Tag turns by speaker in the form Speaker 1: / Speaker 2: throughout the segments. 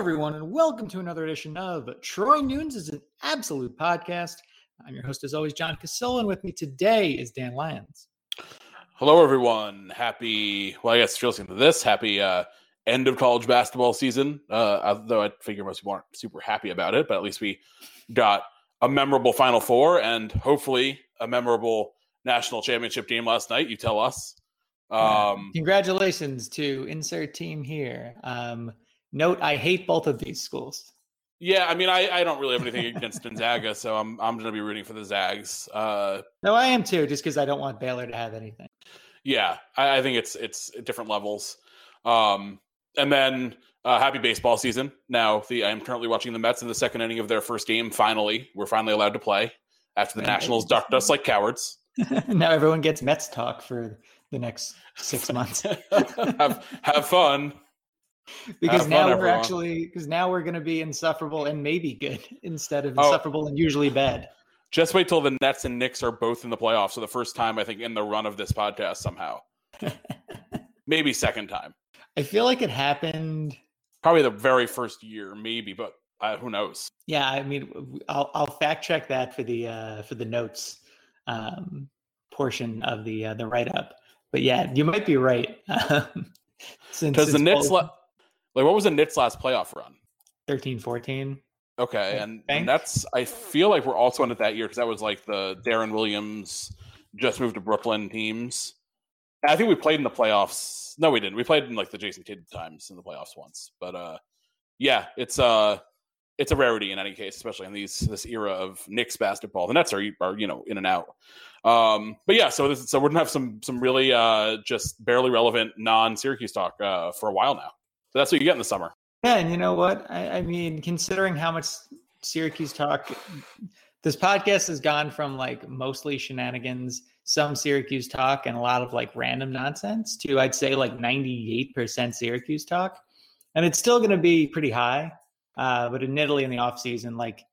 Speaker 1: everyone, and welcome to another edition of Troy Nunes is an Absolute Podcast. I'm your host, as always, John Cassillo, and with me today is Dan Lyons.
Speaker 2: Hello, everyone. Happy, well, I guess you're listening to this. Happy uh, end of college basketball season. Uh, although I figure most people aren't super happy about it, but at least we got a memorable Final Four and hopefully a memorable national championship game last night. You tell us.
Speaker 1: Um, Congratulations to insert team here. Um, note, I hate both of these schools.
Speaker 2: Yeah, I mean, I, I don't really have anything against Gonzaga, so I'm I'm going to be rooting for the Zags. Uh,
Speaker 1: no, I am too, just because I don't want Baylor to have anything.
Speaker 2: Yeah, I, I think it's it's different levels. Um, and then uh, happy baseball season. Now, the I am currently watching the Mets in the second inning of their first game. Finally, we're finally allowed to play after the Nationals ducked us like cowards.
Speaker 1: now everyone gets Mets talk for the next six months.
Speaker 2: have have fun.
Speaker 1: Because now we're everyone. actually because now we're going to be insufferable and maybe good instead of oh. insufferable oh, and usually bad.
Speaker 2: Just wait till the Nets and Knicks are both in the playoffs for the first time. I think in the run of this podcast somehow. maybe second time.
Speaker 1: I feel like it happened
Speaker 2: probably the very first year, maybe, but uh, who knows?
Speaker 1: Yeah, I mean, I'll, I'll fact check that for the uh, for the notes um, portion of the uh, the write up. But yeah, you might be right.
Speaker 2: Because the Knicks, both... like, what was the Knicks last playoff run?
Speaker 1: 13 14.
Speaker 2: Okay, and, and that's I feel like we're also in it that year because that was like the Deron Williams just moved to Brooklyn teams. And I think we played in the playoffs. No, we didn't. We played in like the Jason Kidd times in the playoffs once. But uh, yeah, it's uh it's a rarity in any case, especially in these this era of Knicks basketball. The Nets are are you know in and out. Um, but yeah, so this, so we're gonna have some some really uh, just barely relevant non Syracuse talk uh, for a while now. So that's what you get in the summer.
Speaker 1: Yeah, and you know what? I, I mean, considering how much Syracuse talk, this podcast has gone from like mostly shenanigans, some Syracuse talk, and a lot of like random nonsense to I'd say like ninety eight percent Syracuse talk, and it's still going to be pretty high. Uh, but admittedly, in the off season, like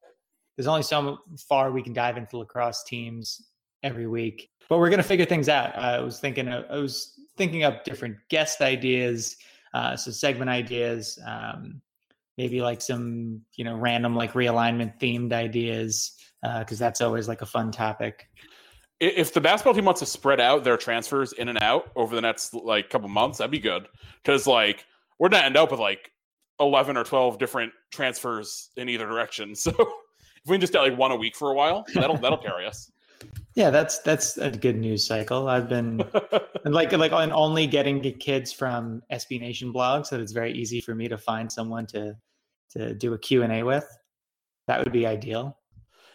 Speaker 1: there's only so far we can dive into lacrosse teams every week. But we're gonna figure things out. Uh, I was thinking, I was thinking up different guest ideas, uh, some segment ideas, um, maybe like some you know random like realignment themed ideas because uh, that's always like a fun topic.
Speaker 2: If the basketball team wants to spread out their transfers in and out over the next like couple months, that'd be good. Because like we're gonna end up with like eleven or twelve different transfers in either direction. So if we can just get like one a week for a while, that'll that'll carry us.
Speaker 1: Yeah, that's that's a good news cycle. I've been and like like and only getting kids from SB Nation blogs, so it's very easy for me to find someone to to do a Q and A with. That would be ideal.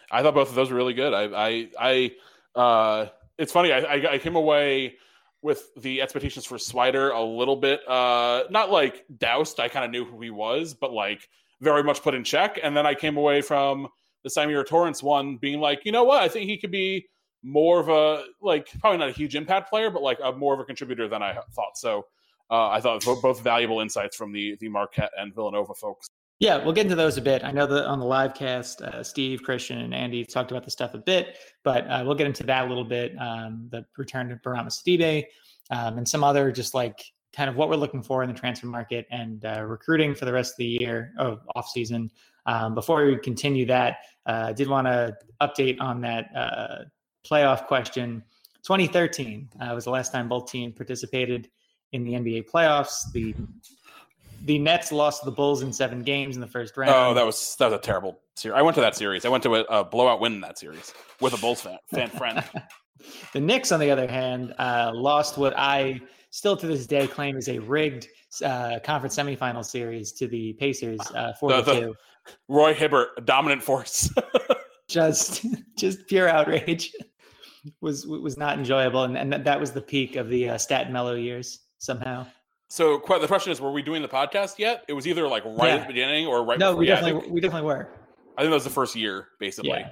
Speaker 2: I thought both of those were really good. I I I uh, it's funny. I, I, I came away with the expectations for Swider a little bit uh not like doused. I kind of knew who he was, but like very much put in check. And then I came away from the Symir Torrence one being like, you know what? I think he could be more of a like probably not a huge impact player, but like a more of a contributor than I thought. So uh, I thought both valuable insights from the the Marquette and Villanova folks.
Speaker 1: Yeah, we'll get into those a bit. I know that on the live cast, uh, Steve, Christian, and Andy talked about the stuff a bit, but uh, we'll get into that a little bit. Um, the return to Bourama Sidibe um, and some other just like kind of what we're looking for in the transfer market and uh, recruiting for the rest of the year of oh, off season. Um, before we continue that, uh, I did want to update on that uh, playoff question. 2013 uh, was the last time both teams participated in the NBA playoffs. The the Nets lost to the Bulls in seven games in the first round.
Speaker 2: Oh, that was that was a terrible series. I went to that series. I went to a, a blowout win in that series with a Bulls fan, fan friend.
Speaker 1: the Knicks, on the other hand, uh, lost what I still to this day claim is a rigged uh, conference semifinal series to the Pacers, uh, four two.
Speaker 2: Roy Hibbert, dominant force.
Speaker 1: just just pure outrage was was not enjoyable, and, and that was the peak of the uh, Stat Melo years somehow.
Speaker 2: So the question is, were we doing the podcast yet? It was either like right yeah. at the beginning or right.
Speaker 1: No,
Speaker 2: before,
Speaker 1: we definitely we definitely were.
Speaker 2: I think that was the first year, basically.
Speaker 1: Yeah.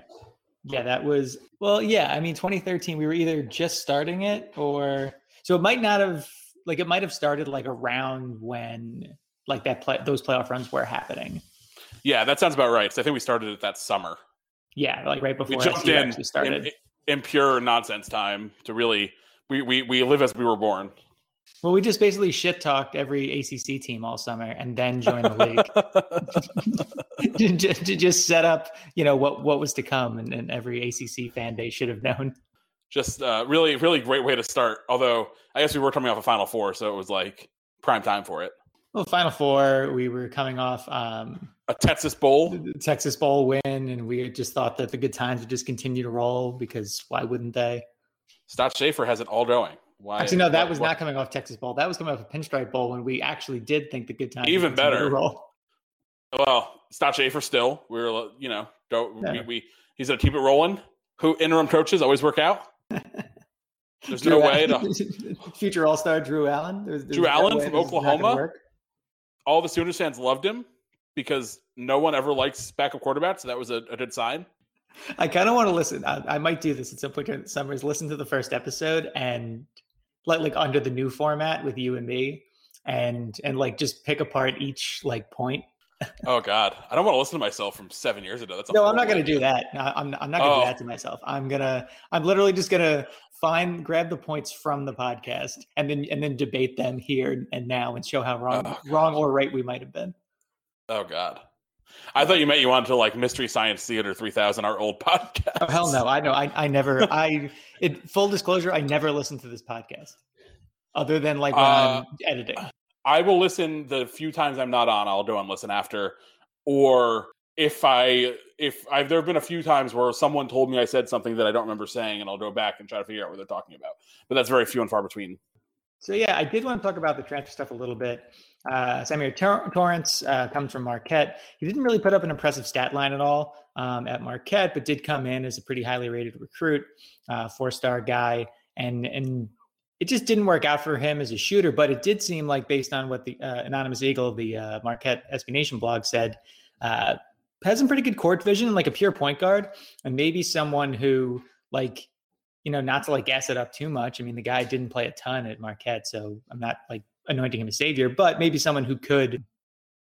Speaker 1: yeah, that was well. Yeah, I mean, 2013, we were either just starting it or so it might not have like it might have started like around when like that play those playoff runs were happening.
Speaker 2: Yeah, that sounds about right. So I think we started it that summer.
Speaker 1: Yeah, like right before
Speaker 2: we jumped in, started. In pure nonsense time to really we, we we live as we were born.
Speaker 1: Well, we just basically shit talked every ACC team all summer and then joined the league to, to, just set up, you know, what what was to come, and, and every ACC fan base should have known.
Speaker 2: Just uh, really, really great way to start. Although I guess we were coming off a Final Four, so it was like prime time for it.
Speaker 1: Well, Final Four, we were coming off um,
Speaker 2: a Texas Bowl,
Speaker 1: Texas Bowl win, and we just thought that the good times would just continue to roll because why wouldn't they?
Speaker 2: Scott Shafer has it all going. Why?
Speaker 1: Actually, no, that was not coming off Texas Bowl. That was coming off a Pinstripe Bowl when we actually did think the good times.
Speaker 2: Even better. roll. Well, Scott Shafer still. We were, you know, don't we, we, He's gonna keep it rolling. Who interim coaches always work out. There's no way to
Speaker 1: future All Star Drew Allen. There's,
Speaker 2: there's Drew Allen from Oklahoma. All the Sooners fans loved him because no one ever likes backup quarterbacks. So that was a, a good sign.
Speaker 1: I kind of want to listen. I, I, might do this at some point summers. Listen to the first episode and like like under the new format with you and me, and and like just pick apart each like point.
Speaker 2: Oh God, I don't want to listen to myself from seven years ago. That's
Speaker 1: no, I'm not going to do that. I'm I'm not going to oh. do that to myself. I'm gonna I'm literally just gonna find grab the points from the podcast and then and then debate them here and now and show how wrong oh, wrong or right we might have been.
Speaker 2: Oh God. I thought you meant you wanted to like Mystery Science Theater 3000, our old podcast.
Speaker 1: Oh hell no! I know. I, I never. I it, full disclosure. I never listened to this podcast, other than like when uh, I'm editing.
Speaker 2: I will listen the few times I'm not on. I'll go and listen after, or if I if I've there have been a few times where someone told me I said something that I don't remember saying, and I'll go back and try to figure out what they're talking about. But that's very few and far between.
Speaker 1: So yeah, I did want to talk about the transfer stuff a little bit. Uh, Symir Tor- Torrence uh, comes from Marquette. He didn't really put up an impressive stat line at all um, at Marquette, but did come in as a pretty highly rated recruit, uh, four star guy, and and it just didn't work out for him as a shooter. But it did seem like, based on what the uh, anonymous Eagle, the uh, Marquette SB Nation blog said, uh, has some pretty good court vision, like a pure point guard, and maybe someone who like you know, not to like gas it up too much. I mean, the guy didn't play a ton at Marquette, so I'm not like anointing him a savior, but maybe someone who could,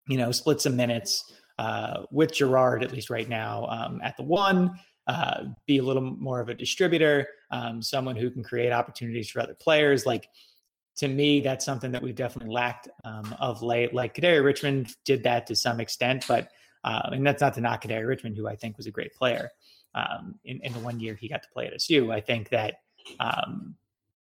Speaker 1: you know, split some minutes uh, with Girard at least right now um, at the one, uh, be a little more of a distributor, um, someone who can create opportunities for other players. Like to me, that's something that we've definitely lacked um, of late. Like Kadary Richmond did that to some extent, but uh, and that's not to knock Kadary Richmond, who I think was a great player um, in, in the one year he got to play at SU. I think that um,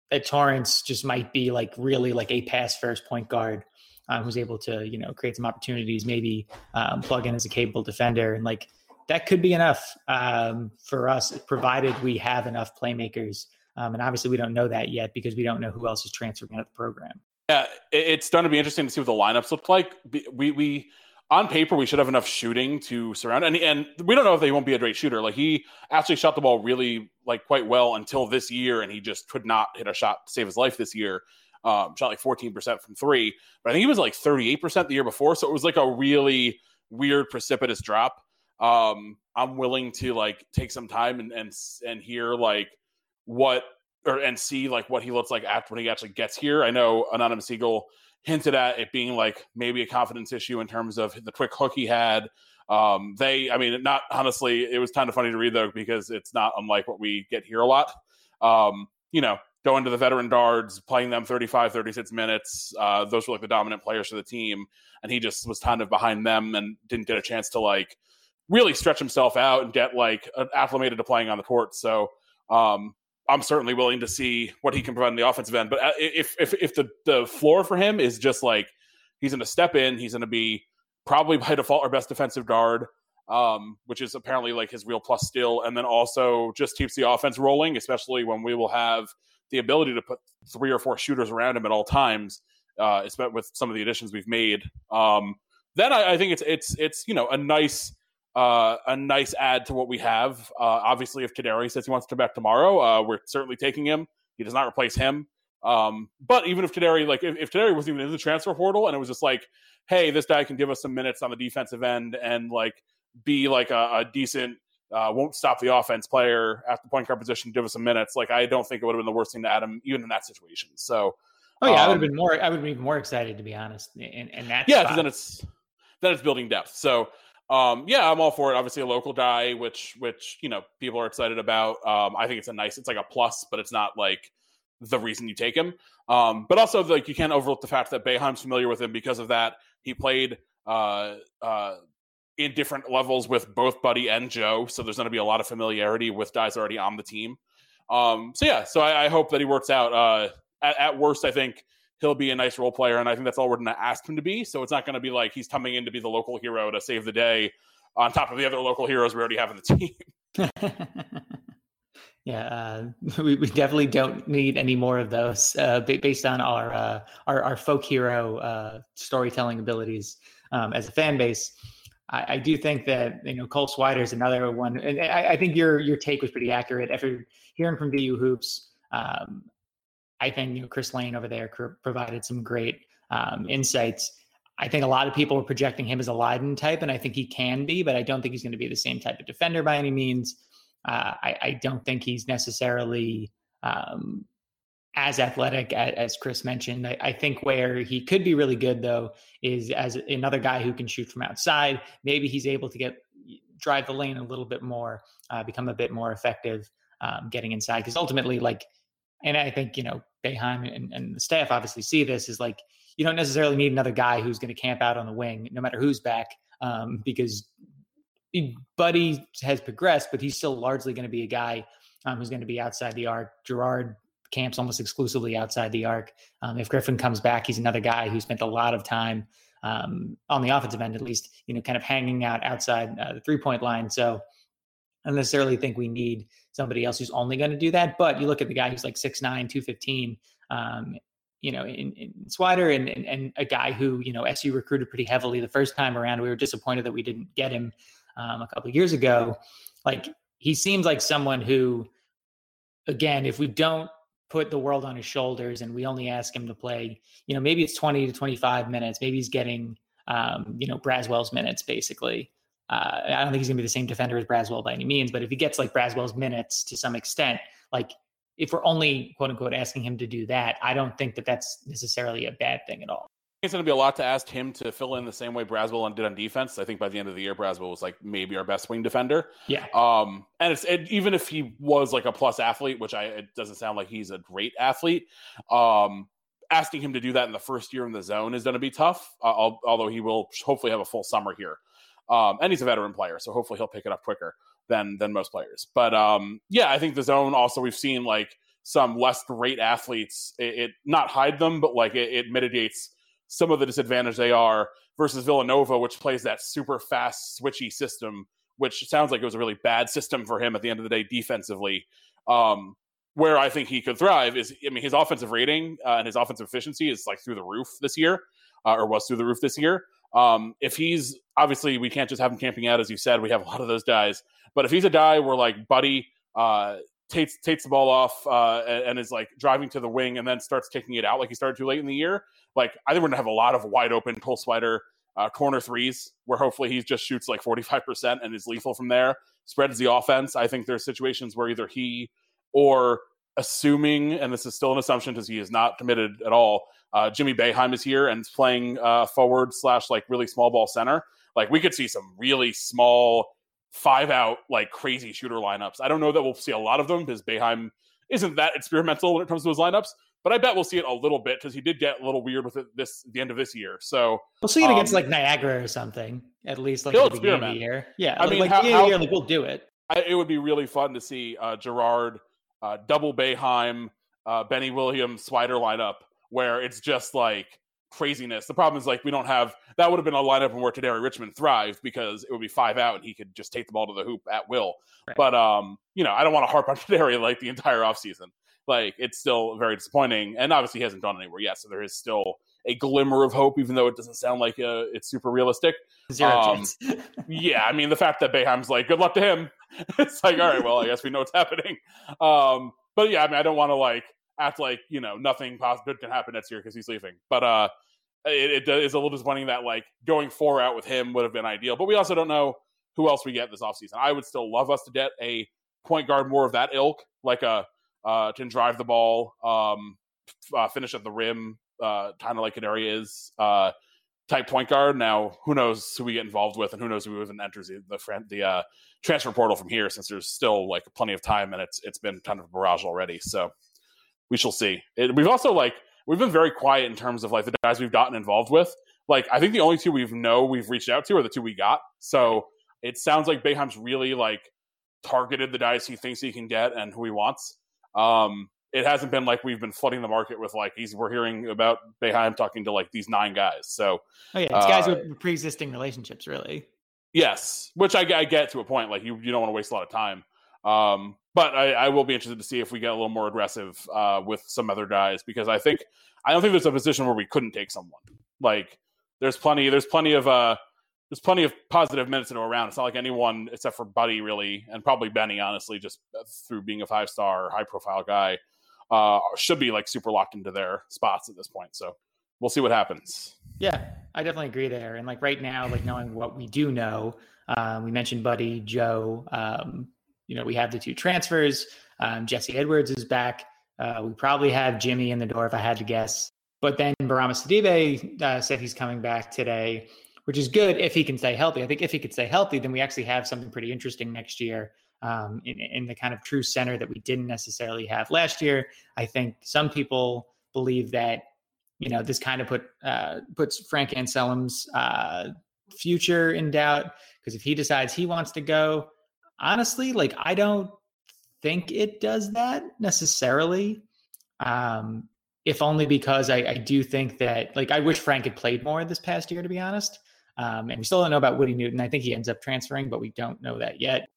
Speaker 1: that Torrence just might be like really like a pass first point guard um, who's able to you know create some opportunities, maybe um, plug in as a capable defender, and like that could be enough um, for us, provided we have enough playmakers. Um, and obviously, we don't know that yet because we don't know who else is transferring out of the program.
Speaker 2: Yeah, it's going to be interesting to see what the lineups look like. We we on paper we should have enough shooting to surround and and we don't know if they won't be a great shooter like he actually shot the ball really like quite well until this year and he just could not hit a shot to save his life this year um, shot like 14% from three but i think he was like 38% the year before so it was like a really weird precipitous drop um, i'm willing to like take some time and and and hear like what or and see like what he looks like after when he actually gets here i know anonymous eagle hinted at it being like maybe a confidence issue in terms of the quick hook he had. Um, they, I mean, not honestly, it was kind of funny to read though because it's not unlike what we get here a lot. Um, you know, going to the veteran guards, playing them 35, 36 minutes. Uh, those were like the dominant players for the team. And he just was kind of behind them and didn't get a chance to like really stretch himself out and get like acclimated to playing on the court. So, um, I'm certainly willing to see what he can provide in the offensive end. But uh, if if if the the floor for him is just like he's going to step in, he's going to be probably by default our best defensive guard, um, which is apparently like his real plus still, and then also just keeps the offense rolling, especially when we will have the ability to put three or four shooters around him at all times. Uh, with some of the additions we've made, um, then I, I think it's it's it's you know a nice uh, a nice add to what we have. Uh, obviously, if Kadary says he wants to come back tomorrow, uh, we're certainly taking him. He does not replace him. Um, but even if Kadary, like if, if Kadary was even in the transfer portal and it was just like, hey, this guy can give us some minutes on the defensive end and like be like a, a decent, uh, won't stop the offense player at the point guard position, give us some minutes. Like I don't think it would have been the worst thing to add him even in that situation. So,
Speaker 1: oh yeah, um, I would have been more. I would be more excited to be honest. And that,
Speaker 2: yeah, because then it's then it's building depth. So um, yeah, I'm all for it. Obviously, a local guy, which which you know people are excited about. Um, I think it's a nice. It's like a plus, but it's not like the reason you take him. Um, but also, like you can't overlook the fact that Boeheim's familiar with him because of that. He played uh, uh, in different levels with both Buddy and Joe, so there's going to be a lot of familiarity with guys already on the team. Um, so yeah, so I, I, hope that he works out. Uh, at, at, worst, I think he'll be a nice role player, and I think that's all we're going to ask him to be. So it's not going to be like he's coming in to be the local hero to save the day, on top of the other local heroes we already have in the team.
Speaker 1: yeah, uh, we, we definitely don't need any more of those uh, based on our, uh, our, our folk hero uh, storytelling abilities um, as a fan base. I, do think that you know Cole Swider is another one, and I, I, think your your take was pretty accurate. After hearing from VU Hoops, um, I think you know Chris Lane over there provided some great um, insights. I think a lot of people are projecting him as a Lydon type, and I think he can be, but I don't think he's going to be the same type of defender by any means. Uh, I, I, don't think he's necessarily um, as athletic as, as Chris mentioned. I, I, think where he could be really good though is as another guy who can shoot from outside. Maybe he's able to get drive the lane a little bit more, uh, become a bit more effective um, getting inside. Because ultimately, like, and I think you know Boeheim and, and the staff obviously see this is like you don't necessarily need another guy who's going to camp out on the wing, no matter who's back, um, because Buddy has progressed, but he's still largely going to be a guy um, who's going to be outside the arc. Girard camps almost exclusively outside the arc. Um, if Griffin comes back, he's another guy who spent a lot of time um, on the offensive end, at least, you know, kind of hanging out outside uh, the three point line. So I don't necessarily think we need somebody else who's only going to do that. But you look at the guy who's like 6'9, 215, um, you know, in, in Swider and, and, and, a guy who, you know, SU recruited pretty heavily the first time around. We were disappointed that we didn't get him um, a couple years ago. Like he seems like someone who, again, if we don't put the world on his shoulders and we only ask him to play, you know, maybe it's 20 to 25 minutes. Maybe he's getting, um, you know, Braswell's minutes basically. Uh, I don't think he's going to be the same defender as Braswell by any means, but if he gets like Braswell's minutes to some extent, like if we're only quote unquote asking him to do that, I don't think that that's necessarily a bad thing at all
Speaker 2: it's going to be a lot to ask him to fill in the same way Braswell did on defense. I think by the end of the year, Braswell was like maybe our best wing defender.
Speaker 1: Yeah.
Speaker 2: Um, and it's it, even if he was like a plus athlete, which I it doesn't sound like he's a great athlete. Um, asking him to do that in the first year in the zone is going to be tough. Uh, although he will hopefully have a full summer here. Um, and he's a veteran player, so hopefully he'll pick it up quicker than than most players. But um, yeah, I think the zone also we've seen like some less great athletes. It, it not hide them, but like it, it mitigates some of the disadvantage they are versus Villanova, which plays that super fast, switchy system, which sounds like it was a really bad system for him at the end of the day defensively. Um, where I think he could thrive is, I mean, his offensive rating uh, and his offensive efficiency is like through the roof this year, uh, or was through the roof this year. Um, if he's obviously, we can't just have him camping out, as you said. We have a lot of those guys, but if he's a guy where like Buddy uh, takes takes the ball off uh, and, and, is like driving to the wing and then starts kicking it out like he started too late in the year. Like I think we're gonna have a lot of wide open Cole Swider uh, corner threes where hopefully he just shoots like forty five percent and is lethal from there. Spreads the offense. I think there's situations where either he or assuming, and this is still an assumption because he is not committed at all. Uh, Jimmy Boeheim is here and is playing uh, forward slash like really small ball center. Like we could see some really small five out like crazy shooter lineups. I don't know that we'll see a lot of them because Boeheim isn't that experimental when it comes to his lineups, but I bet we'll see it a little bit because he did get a little weird with it this the end of this year. So
Speaker 1: we'll see it um, against like Niagara or something at least like at the beginning of the year. Yeah, I mean, like, how, how, year, like we'll do it.
Speaker 2: I, it would be really fun to see uh, Girard uh, double Boeheim, uh, Benny Williams, Swider lineup where it's just like craziness. The problem is like we don't have that would have been a lineup where Kadary Richmond thrived because it would be five out and he could just take the ball to the hoop at will. Right. But um, you know, I don't want to harp on Kadary like the entire offseason. Like it's still very disappointing, and obviously he hasn't gone anywhere yet. So there is still a glimmer of hope, even though it doesn't sound like uh, it's super realistic.
Speaker 1: Zero um,
Speaker 2: yeah, I mean the fact that Boeheim's like, good luck to him. it's like, all right, well, I guess we know what's happening. Um, but yeah, I mean, I don't want to like act like you know nothing possible can happen next year because he's leaving. But uh, it, it is a little disappointing that like going four out with him would have been ideal. But we also don't know who else we get this offseason. I would still love us to get a point guard more of that ilk, like a uh, can drive the ball, um, uh, finish at the rim, uh, kind of like Kadary is uh, type point guard. Now, who knows who we get involved with, and who knows who even enters the the, the uh, transfer portal from here, since there's still like plenty of time, and it's it's been kind of a barrage already. So we shall see. It, we've also like we've been very quiet in terms of like the guys we've gotten involved with. Like I think the only two we've know we've reached out to are the two we got. So it sounds like Boeheim's really like targeted the guys he thinks he can get and who he wants. Um, it hasn't been like we've been flooding the market with like he's we're hearing about Boeheim talking to like these nine guys. So
Speaker 1: oh yeah, it's uh, guys with pre-existing relationships, really.
Speaker 2: Yes, which I, I, get to a point. Like you, you don't want to waste a lot of time. Um, but I, I, will be interested to see if we get a little more aggressive uh, with some other guys because I think I don't think there's a position where we couldn't take someone. Like there's plenty, there's plenty of uh, there's plenty of positive minutes to go around. It's not like anyone except for Buddy really, and probably Benny, honestly, just through being a five star, high profile guy, uh, should be like super locked into their spots at this point. So we'll see what happens.
Speaker 1: Yeah, I definitely agree there. And like right now, like knowing what we do know, um, we mentioned Buddy, Joe. Um, you know, we have the two transfers. Um, Jesse Edwards is back. Uh, we probably have Jimmy in the door if I had to guess. But then Bourama Sidibe uh, said he's coming back today, which is good if he can stay healthy. I think if he could stay healthy, then we actually have something pretty interesting next year um, in, in the kind of true center that we didn't necessarily have last year. I think some people believe that you know this kind of put uh, puts Frank Anselm's uh, future in doubt because if he decides he wants to go, honestly, like I don't think it does that necessarily. Um, if only because I, I, do think that like I wish Frank had played more this past year, to be honest. Um, and we still don't know about Woody Newton. I think he ends up transferring, but we don't know that yet.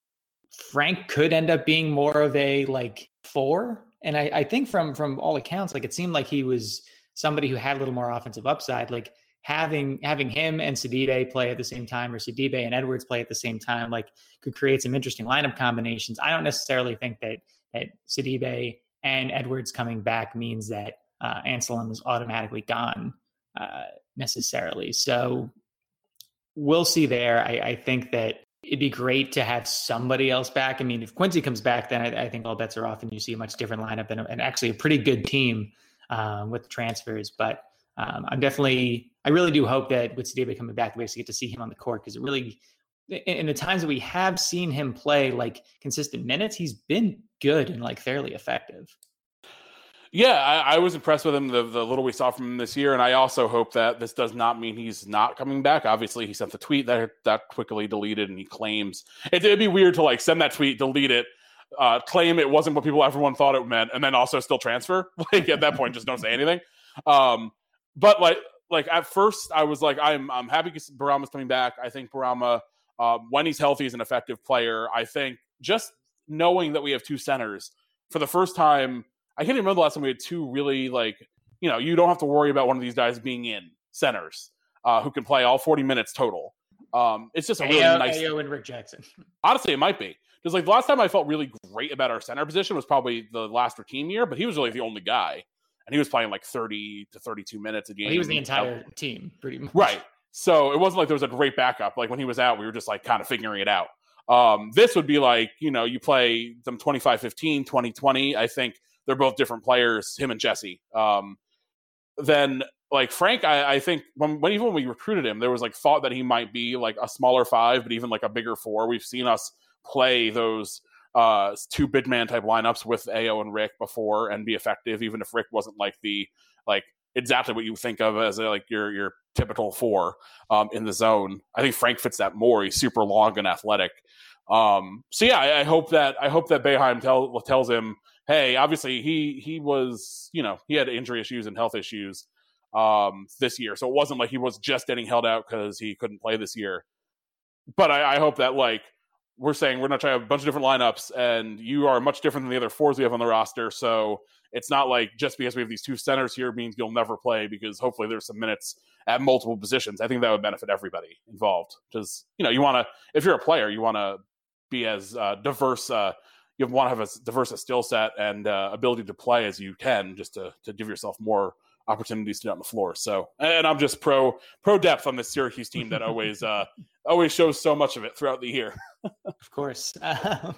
Speaker 1: Frank could end up being more of a like four. And I, I think from from all accounts, like it seemed like he was somebody who had a little more offensive upside. Like having having him and Sidibe play at the same time or Sidibe and Edwards play at the same time like could create some interesting lineup combinations. I don't necessarily think that that Sidibe and Edwards coming back means that uh, Anselm is automatically gone uh, necessarily. So we'll see there. I, I, think that it'd be great to have somebody else back. I mean, if Quincy comes back, then I, I think all bets are off and you see a much different lineup and, and actually a pretty good team um, with transfers. But um, I'm definitely, I really do hope that with Sidibe coming back, we actually get to see him on the court because it really, in the times that we have seen him play like consistent minutes, he's been good and like fairly effective.
Speaker 2: Yeah, I, I, was impressed with him the, the little we saw from him this year, and I also hope that this does not mean he's not coming back. Obviously, he sent the tweet that that quickly deleted, and he claims it, would be weird to like send that tweet, delete it, uh, claim it wasn't what people everyone thought it meant, and then also still transfer. Like at that point, just don't say anything. Um, but like like at first I was like I'm I'm happy Bourama's coming back. I think Bourama um, when he's healthy is an effective player. I think just knowing that we have two centers for the first time. I can't even remember the last time we had two really like you know you don't have to worry about one of these guys being in centers uh, who can play all 40 minutes total. Um, it's just a really
Speaker 1: Ayo,
Speaker 2: nice.
Speaker 1: Ayo and Rick Jackson.
Speaker 2: Honestly, it might be because like the last time I felt really great about our center position was probably the last team year, but he was really the only guy and he was playing like 30 to 32 minutes a game. Well,
Speaker 1: he was the entire team, pretty much.
Speaker 2: Right. So it wasn't like there was a great backup. Like when he was out, we were just like kind of figuring it out. Um, this would be like, you know, you play them 25 15, 20 20. I think they're both different players, him and Jesse. Um, then like Frank, I, I think when, when, even when we recruited him, there was like thought that he might be like a smaller five, but even like a bigger four. We've seen us play those uh, two big man type lineups with AO and Rick before and be effective, even if Rick wasn't like the like exactly what you think of as a, like your your typical four um, in the zone. I think Frank fits that more. He's super long and athletic. Um, so yeah, I, I, hope that I hope that Boeheim tell, tells him, hey, obviously he he was you know he had injury issues and health issues um, this year, so it wasn't like he was just getting held out because he couldn't play this year. But I, I hope that like we're saying we're going to try a bunch of different lineups, and you are much different than the other fours we have on the roster. So it's not like just because we have these two centers here means you'll never play because hopefully there's some minutes at multiple positions. I think that would benefit everybody involved because you know you want to if you're a player you want to be as uh, diverse. Uh, you want to have as diverse a skill set and uh, ability to play as you can, just to to give yourself more opportunities to get on the floor. So, and I'm just pro pro depth on this Syracuse team that always uh always shows so much of it throughout the year.
Speaker 1: of course. Um,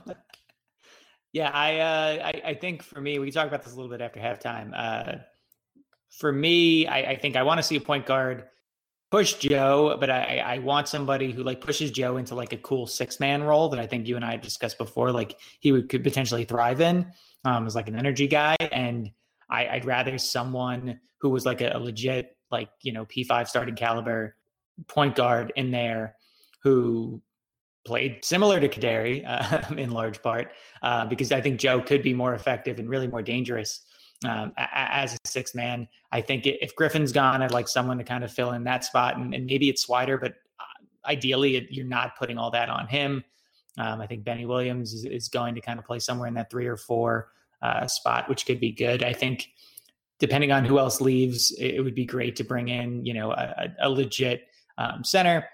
Speaker 1: yeah, I, uh, I I think for me, we can talk about this a little bit after halftime. Uh, for me, I, I think I want to see a point guard push Joe, but I, I want somebody who like pushes Joe into like a cool six man role that I think you and I discussed before. Like he would could potentially thrive in um, as like an energy guy and I, would rather someone who was like a, a legit, like, you know, P5 starting caliber point guard in there who played similar to Kadary uh, in large part, uh, because I think Joe could be more effective and really more dangerous um, as a six man. I think if Griffin's gone, I'd like someone to kind of fill in that spot, and, and maybe it's Swider, but uh, ideally you're not putting all that on him. Um, I think Benny Williams is, is, going to kind of play somewhere in that three or four uh, spot, which could be good. I think depending on who else leaves, it, would be great to bring in, you know, a, a legit um, center.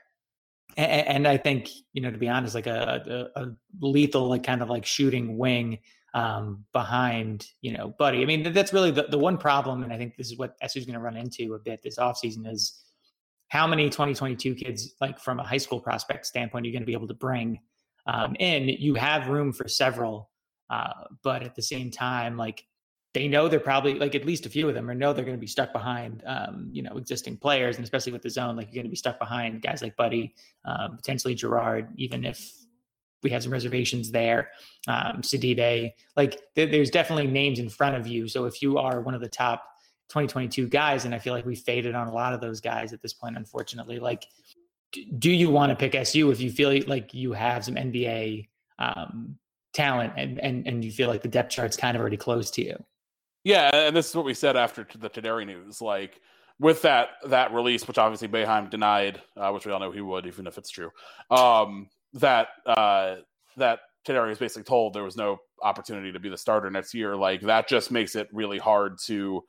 Speaker 1: And, and, I think, you know, to be honest, like a, a, a lethal, like kind of like shooting wing um, behind, you know, Buddy. I mean, that's really the, the one problem. And I think this is what SU's going to run into a bit this offseason is how many 2022 kids, like from a high school prospect standpoint, are you're going to be able to bring um, in. You have room for several, uh, but at the same time, like they know they're probably like at least a few of them or know they're going to be stuck behind um, you know existing players and especially with the zone like you're going to be stuck behind guys like buddy um, potentially girard even if we have some reservations there um, Sidibe. like th- there's definitely names in front of you so if you are one of the top 2022 guys and i feel like we faded on a lot of those guys at this point unfortunately like do you want to pick su if you feel like you have some nba um, talent and, and and you feel like the depth chart's kind of already closed to you
Speaker 2: yeah, and this is what we said after the Kadary news. Like with that that release, which obviously Boeheim denied, uh, which we all know he would, even if it's true. Um, that uh, that Kadary was basically told there was no opportunity to be the starter next year. Like that just makes it really hard to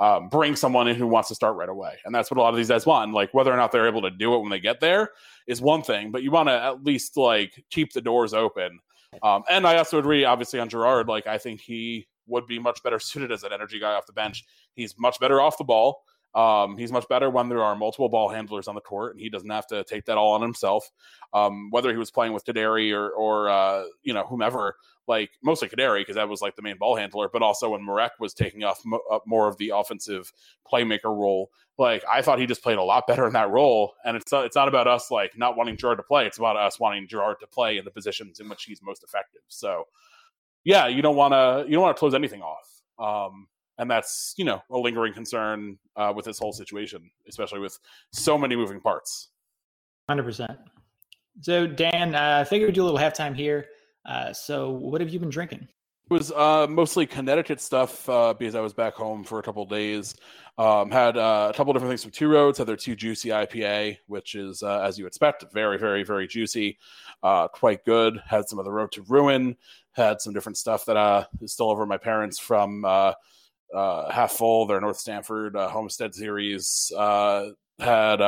Speaker 2: um, bring someone in who wants to start right away, and that's what a lot of these guys want. Like whether or not they're able to do it when they get there is one thing, but you want to at least like keep the doors open. Um, and I also agree, obviously, on Girard. Like I think he would be much better suited as an energy guy off the bench. He's much better off the ball. Um, he's much better when there are multiple ball handlers on the court, and he doesn't have to take that all on himself. Um, whether he was playing with Kadary or, or uh, you know, whomever, like mostly Kadary because that was like the main ball handler, but also when Marek was taking off up more of the offensive playmaker role, like I thought he just played a lot better in that role. And it's uh, it's not about us like not wanting Girard to play; it's about us wanting Girard to play in the positions in which he's most effective. So yeah, you don't want to you don't want to close anything off. Um, and that's you know a lingering concern uh, with this whole situation, especially with so many moving parts.
Speaker 1: Hundred percent. So Dan, uh, I figured we'd do a little halftime here. Uh, so what have you been drinking?
Speaker 2: It was uh, mostly Connecticut stuff uh, because I was back home for a couple days. Um, had uh, a couple different things from Two Roads. Had their Two Juicy IPA, which is uh, as you expect, very, very, very juicy, uh, quite good. Had some of the Road to Ruin. Had some different stuff that uh, is still over my parents from Half Full, their North Stamford Homestead series. uh, had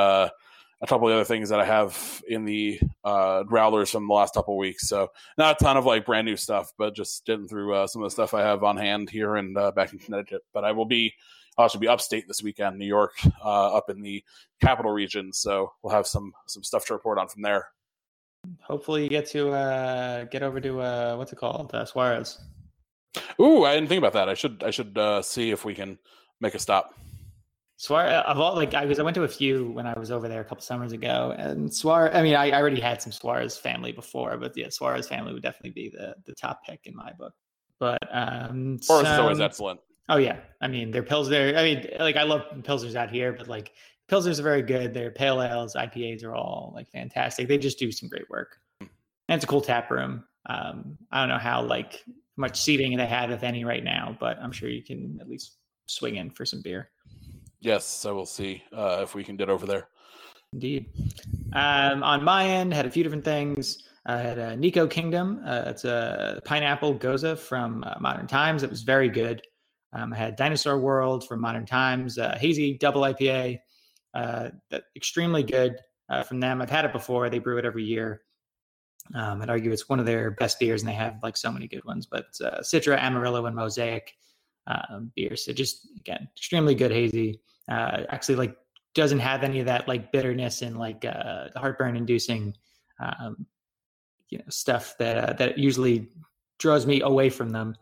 Speaker 2: a couple of other things that I have in the uh, growlers from the last couple of weeks. So not a ton of like brand new stuff, but just getting through uh, some of the stuff I have on hand here and uh, back in Connecticut. But I will be I'll actually be upstate this weekend, New York, uh, up in the capital region. So we'll have some some stuff to report on from there.
Speaker 1: Hopefully, you get to uh, get over to uh, what's it called, Suarez.
Speaker 2: Ooh, I didn't think about that. I should I should uh, see if we can make a stop.
Speaker 1: Suarez, uh, of all like I was, I went to a few when I was over there a couple summers ago, and Suarez. I mean, I, I already had some Suarez family before, but yeah, Suarez family would definitely be the the top pick in my book. But um,
Speaker 2: Suarez is always excellent.
Speaker 1: Oh yeah, I mean their pills. There, I mean, like I love pilsners out here, but like pilsners are very good. Their pale ales, IPAs are all like fantastic. They just do some great work, and it's a cool tap room. Um, I don't know how like much seating they have, if any, right now, but I'm sure you can at least swing in for some beer.
Speaker 2: Yes, so we'll see uh, if we can get over there.
Speaker 1: Indeed. Um, on my end, had a few different things. I had a Nico Kingdom. Uh, it's a pineapple gose from uh, Modern Times. It was very good. Um, I had Dinosaur World from Modern Times, uh, hazy double IPA. Uh, that extremely good uh, from them. I've had it before. They brew it every year. Um, I'd argue it's one of their best beers, and they have like so many good ones. But Citra, Amarillo, and Mosaic um, beer. So just again, extremely good hazy. Uh, actually, like doesn't have any of that like bitterness and like uh, heartburn inducing, um, you know, stuff that uh, that usually draws me away from them.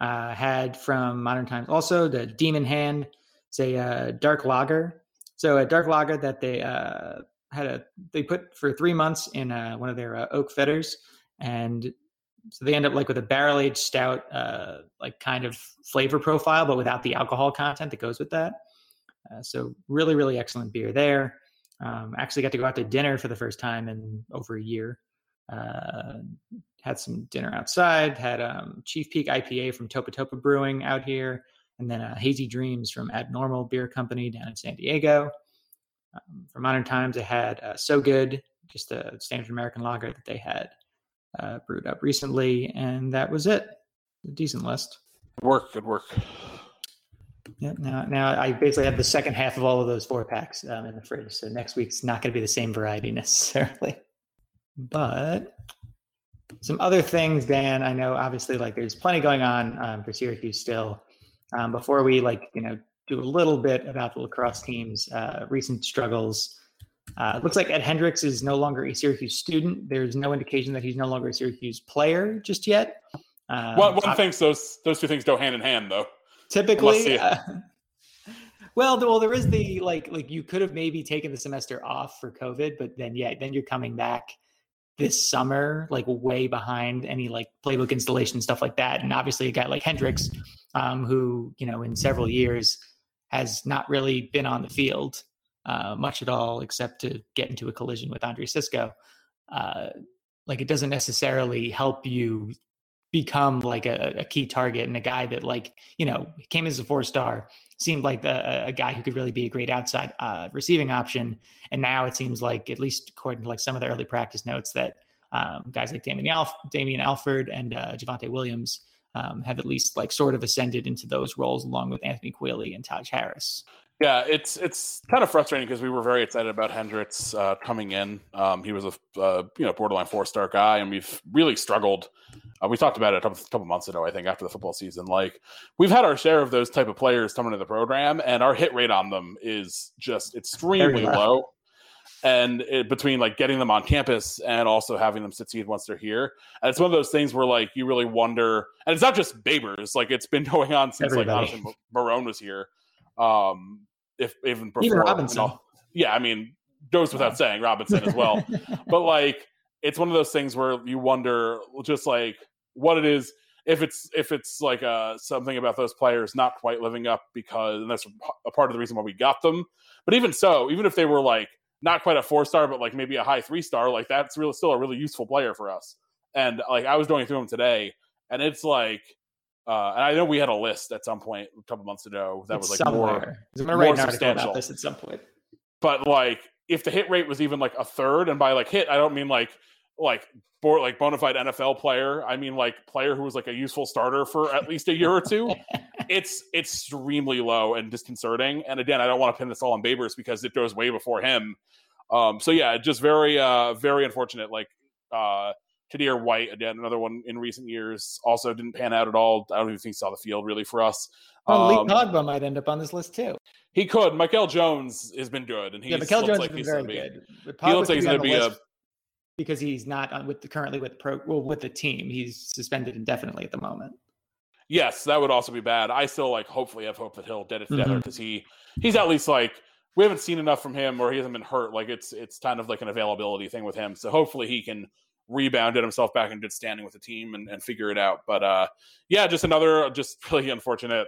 Speaker 1: Uh, had from Modern Times also the Demon Hand. It's a uh, dark lager. So a dark lager that they uh, had a they put for three months in uh, one of their uh, oak foeders, and so they end up like with a barrel aged stout, uh, like kind of flavor profile, but without the alcohol content that goes with that. Uh, so really, really excellent beer there. Um, actually got to go out to dinner for the first time in over a year. Uh, had some dinner outside. Had um, Chief Peak IPA from Topa Topa Brewing out here, and then uh, Hazy Dreams from Abnormal Beer Company down in San Diego. Um, for Modern Times, they had uh, So Good, just a standard American lager that they had uh, brewed up recently, and that was it. A decent list.
Speaker 2: Good work. Good work.
Speaker 1: Yeah. Now, now I basically have the second half of all of those four packs um, in the fridge. So next week's not going to be the same variety necessarily. But some other things, Dan. I know obviously like there's plenty going on um, for Syracuse still. Um, before we like you know do a little bit about the lacrosse team's uh, recent struggles. Uh, it looks like Ed Hendricks is no longer a Syracuse student. There's no indication that he's no longer a Syracuse player just yet.
Speaker 2: Um, one one thinks those those two things go hand in hand, though.
Speaker 1: Typically, uh, well, well, there is the like like you could have maybe taken the semester off for COVID, but then yeah, then you're coming back this summer, like way behind any like playbook installation stuff like that. And obviously, a guy like Hendricks, um, who you know in several years has not really been on the field uh, much at all, except to get into a collision with Andre Cisco. Uh, like it doesn't necessarily help you become like a, a, key target and a guy that like you know came as a four star seemed like a guy who could really be a great outside uh, receiving option and now it seems like at least according to like some of the early practice notes that um, guys like Damian, Alf- Damien Alford and uh, Javonte Williams um, have at least like sort of ascended into those roles along with Anthony Queeley and Taj Harris.
Speaker 2: Yeah, it's it's kind of frustrating because we were very excited about Hendricks uh, coming in. Um, he was a uh, you know borderline four star guy, and we've really struggled. Uh, we talked about it a couple, couple, months ago, I think, after the football season. Like we've had our share of those type of players coming to the program, and our hit rate on them is just extremely low. And it, between like getting them on campus and also having them succeed once they're here, and it's one of those things where like you really wonder. And it's not just Babers; like it's been going on since Everybody. like Marrone was here. Um, if even before.
Speaker 1: Even Robinson.
Speaker 2: You know, yeah, I mean, goes without saying Robinson as well. but like, it's one of those things where you wonder just like what it is if it's if it's like uh something about those players not quite living up because and that's a part of the reason why we got them. But even so, even if they were like not quite a four star, but like maybe a high three star, like that's really still a really useful player for us. And like I was going through them today, and it's like uh, and I know we had a list at some point a couple months ago that it's was like somewhere. more,
Speaker 1: more substantial. About this at some point.
Speaker 2: But like, if the hit rate was even like a third, and by like hit, I don't mean like like for like bona fide NFL player. I mean like player who was like a useful starter for at least a year or two. it's extremely low and disconcerting. And again, I don't want to pin this all on Babers because it goes way before him. Um, so yeah, just very uh very unfortunate. Like uh Kadir White, again, another one in recent years, also didn't pan out at all. I don't even think he saw the field really for us.
Speaker 1: Well, um, Lee Pogba might end up on this list too.
Speaker 2: He could. Michael Jones has been good, and he
Speaker 1: yeah, Michael Jones like has been very good.
Speaker 2: He looks like he's going to be a
Speaker 1: because he's not with the, currently with pro well with the team. He's suspended indefinitely at the moment.
Speaker 2: Yes, that would also be bad. I still like hopefully have hope that he'll get it together because mm-hmm. he he's at least like we haven't seen enough from him or he hasn't been hurt. Like it's it's kind of like an availability thing with him. So hopefully he can rebounded himself back in good standing with the team and, and figure it out. But uh, yeah, just another just really unfortunate.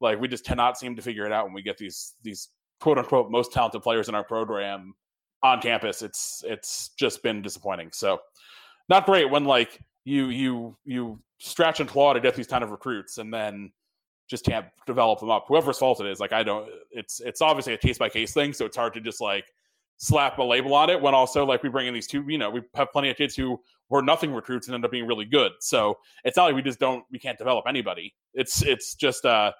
Speaker 2: Like we just cannot seem to figure it out when we get these these quote unquote most talented players in our program on campus. It's it's just been disappointing. So not great when like you you you stretch and claw to get these kind of recruits and then just can't develop them up. Whoever's fault it is, like I don't. It's it's obviously a case by case thing, so it's hard to just like slap a label on it when also like we bring in these two you know we have plenty of kids who were nothing recruits and end up being really good so it's not like we just don't we can't develop anybody it's it's just uh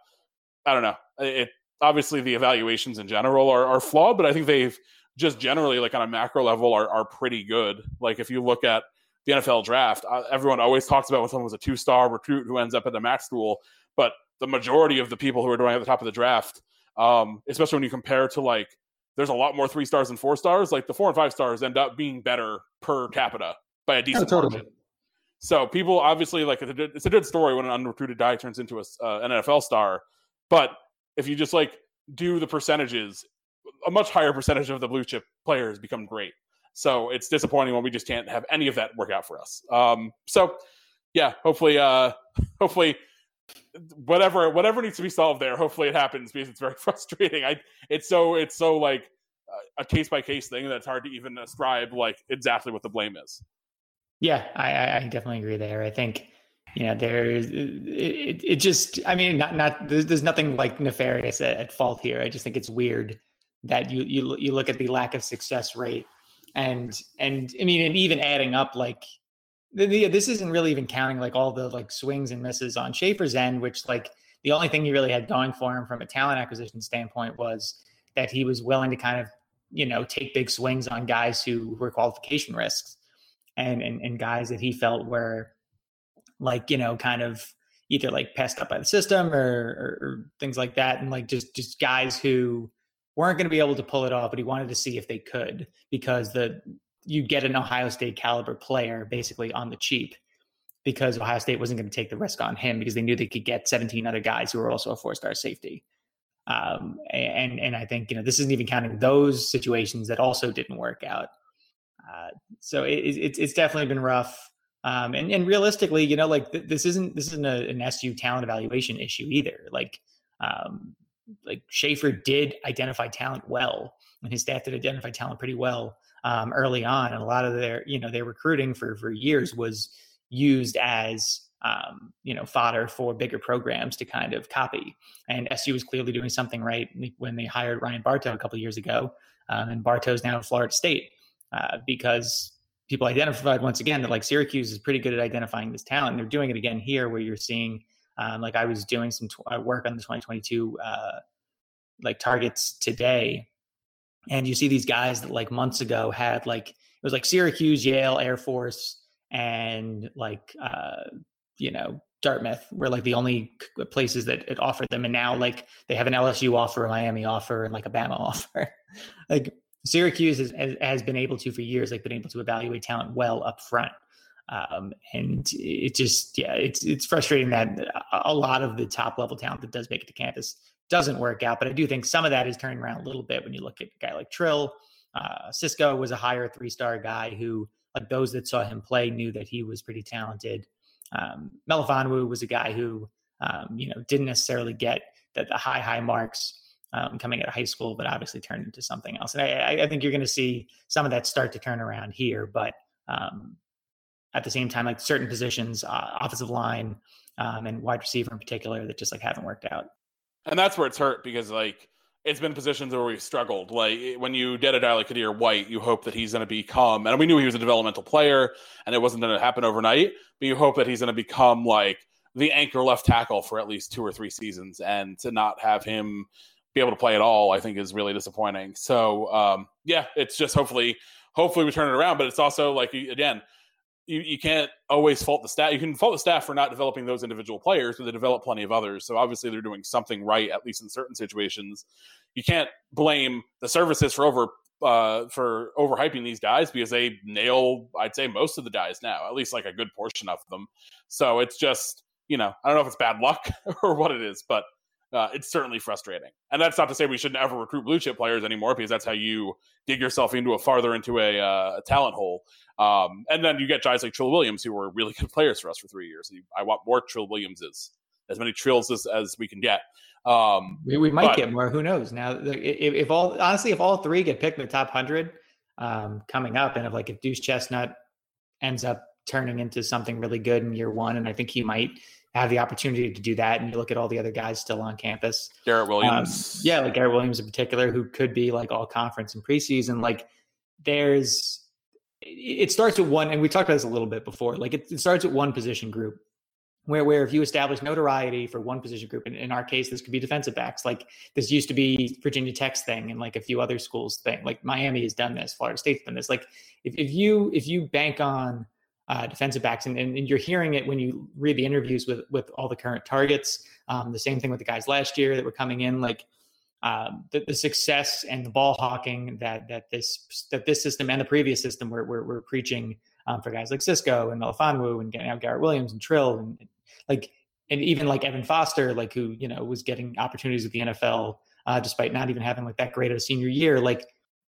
Speaker 2: i don't know it obviously the evaluations in general are, are flawed but i think they've just generally like on a macro level are, are pretty good like if you look at the nfl draft uh, everyone always talks about when someone was a two star recruit who ends up at the max school but the majority of the people who are doing at the top of the draft um, especially when you compare to like there's a lot more three stars and four stars. Like the four and five stars end up being better per capita by a decent oh, totally. margin. So people obviously like it's a good story when an unrecruited guy turns into a, uh, an NFL star, but if you just like do the percentages, a much higher percentage of the blue chip players become great. So it's disappointing when we just can't have any of that work out for us. Um, so yeah, hopefully, uh, hopefully, whatever whatever needs to be solved there, hopefully it happens because it's very frustrating. I it's so it's so like a case by case thing that's hard to even ascribe like exactly what the blame is.
Speaker 1: Yeah, I, I definitely agree there. I think you know there's it, it just i mean not not there's, there's nothing like nefarious at, at, fault here i just think it's weird that you you you look at the lack of success rate and and i mean and even adding up like the, the, this isn't really even counting like all the like swings and misses on Shafer's end which like the only thing he really had going for him from a talent acquisition standpoint was that he was willing to kind of you know take big swings on guys who were qualification risks and and, and guys that he felt were like you know kind of either like passed up by the system or, or, or things like that. And like just just guys who weren't going to be able to pull it off but he wanted to see if they could because the you get an ohio state caliber player basically on the cheap because ohio state wasn't going to take the risk on him because they knew they could get 17 other guys who were also a four star safety. Um, and and i think you know this isn't even counting those situations that also didn't work out. Uh, so it, it, it's definitely been rough. Um, and, and realistically, you know, like th- this isn't this isn't a, an SU talent evaluation issue either. Like, um, like Shafer did identify talent well, and his staff did identify talent pretty well um, early on. And a lot of their, you know, their recruiting for for years was used as um, you know fodder for bigger programs to kind of copy. And SU was clearly doing something right when they hired Ryan Bartow a couple years ago, um, and Bartow's now at Florida State uh, because people identified once again that like Syracuse is pretty good at identifying this talent. And They're doing it again here, where you're seeing, um, like I was doing some uh, work on the 2022 uh, like targets today, and you see these guys that like months ago had like it was like Syracuse, Yale, Air Force, and like uh, you know Dartmouth were like the only places that it offered them, and now like they have an LSU offer, a Miami offer, and like a Bama offer. like Syracuse has, has been able to for years, like been able to evaluate talent well up front. Um, and it just, yeah, it's it's frustrating that a lot of the top level talent that does make it to campus doesn't work out. But I do think some of that is turning around a little bit when you look at a guy like Trill. Uh, Cisco was a higher three star guy who, like those that saw him play, knew that he was pretty talented. Um, Melifonwu was a guy who, um, you know, didn't necessarily get that the high high marks um, coming out of high school, but obviously turned into something else. And I, I think you're going to see some of that start to turn around here. But um, at the same time, like certain positions, uh, offensive line um, and wide receiver in particular, that just like haven't worked out.
Speaker 2: And that's where it's hurt because like it's been positions where we've struggled. Like when you get a guy like Qadir White, you hope that he's going to become, and we knew he was a developmental player, and it wasn't going to happen overnight. But you hope that he's going to become like the anchor left tackle for at least two or three seasons, and to not have him be able to play at all, I think is really disappointing. So um, yeah, it's just hopefully hopefully we turn it around. But it's also like again, you, you can't always fault the staff. You can fault the staff for not developing those individual players, but they develop plenty of others. So obviously they're doing something right, at least in certain situations. You can't blame the services for over uh, for overhyping these guys because they nail, I'd say, most of the guys now, at least like a good portion of them. So it's just, you know, I don't know if it's bad luck or what it is, but uh, it's certainly frustrating. And that's not to say we shouldn't ever recruit blue chip players anymore, because that's how you dig yourself into a farther into a, uh, a talent hole. Um, and then you get guys like Trill Williams, who were really good players for us for three years. I want more Trill Williamses, as many Trills as, as we can get. Um,
Speaker 1: we, we might but, get more. Who knows? Now, if, if, all honestly, if all three get picked in the top hundred um, coming up, and if like if Deuce Chestnut ends up turning into something really good in year one, and I think he might have the opportunity to do that. And you look at all the other guys still on campus.
Speaker 2: Garrett Williams.
Speaker 1: Um, yeah, like Garrett Williams in particular, who could be like all conference in preseason. Like there's, it starts with one, and we talked about this a little bit before. Like it, it starts with one position group where where if you establish notoriety for one position group, and in our case, this could be defensive backs. Like this used to be Virginia Tech's thing, and like a few other schools' thing. Like Miami has done this, Florida State's done this. Like if, if you if you bank on uh, defensive backs, and, and, you're hearing it when you read the interviews with with all the current targets. Um, the same thing with the guys last year that were coming in, like um, the, the, success and the ball hawking that that this that this system and the previous system were were, were preaching um, for guys like Cisco and Melifonwu and getting out Garrett Williams and Trill and like and even like Evan Foster, like who you know was getting opportunities with the NFL uh, despite not even having like that great of a senior year. Like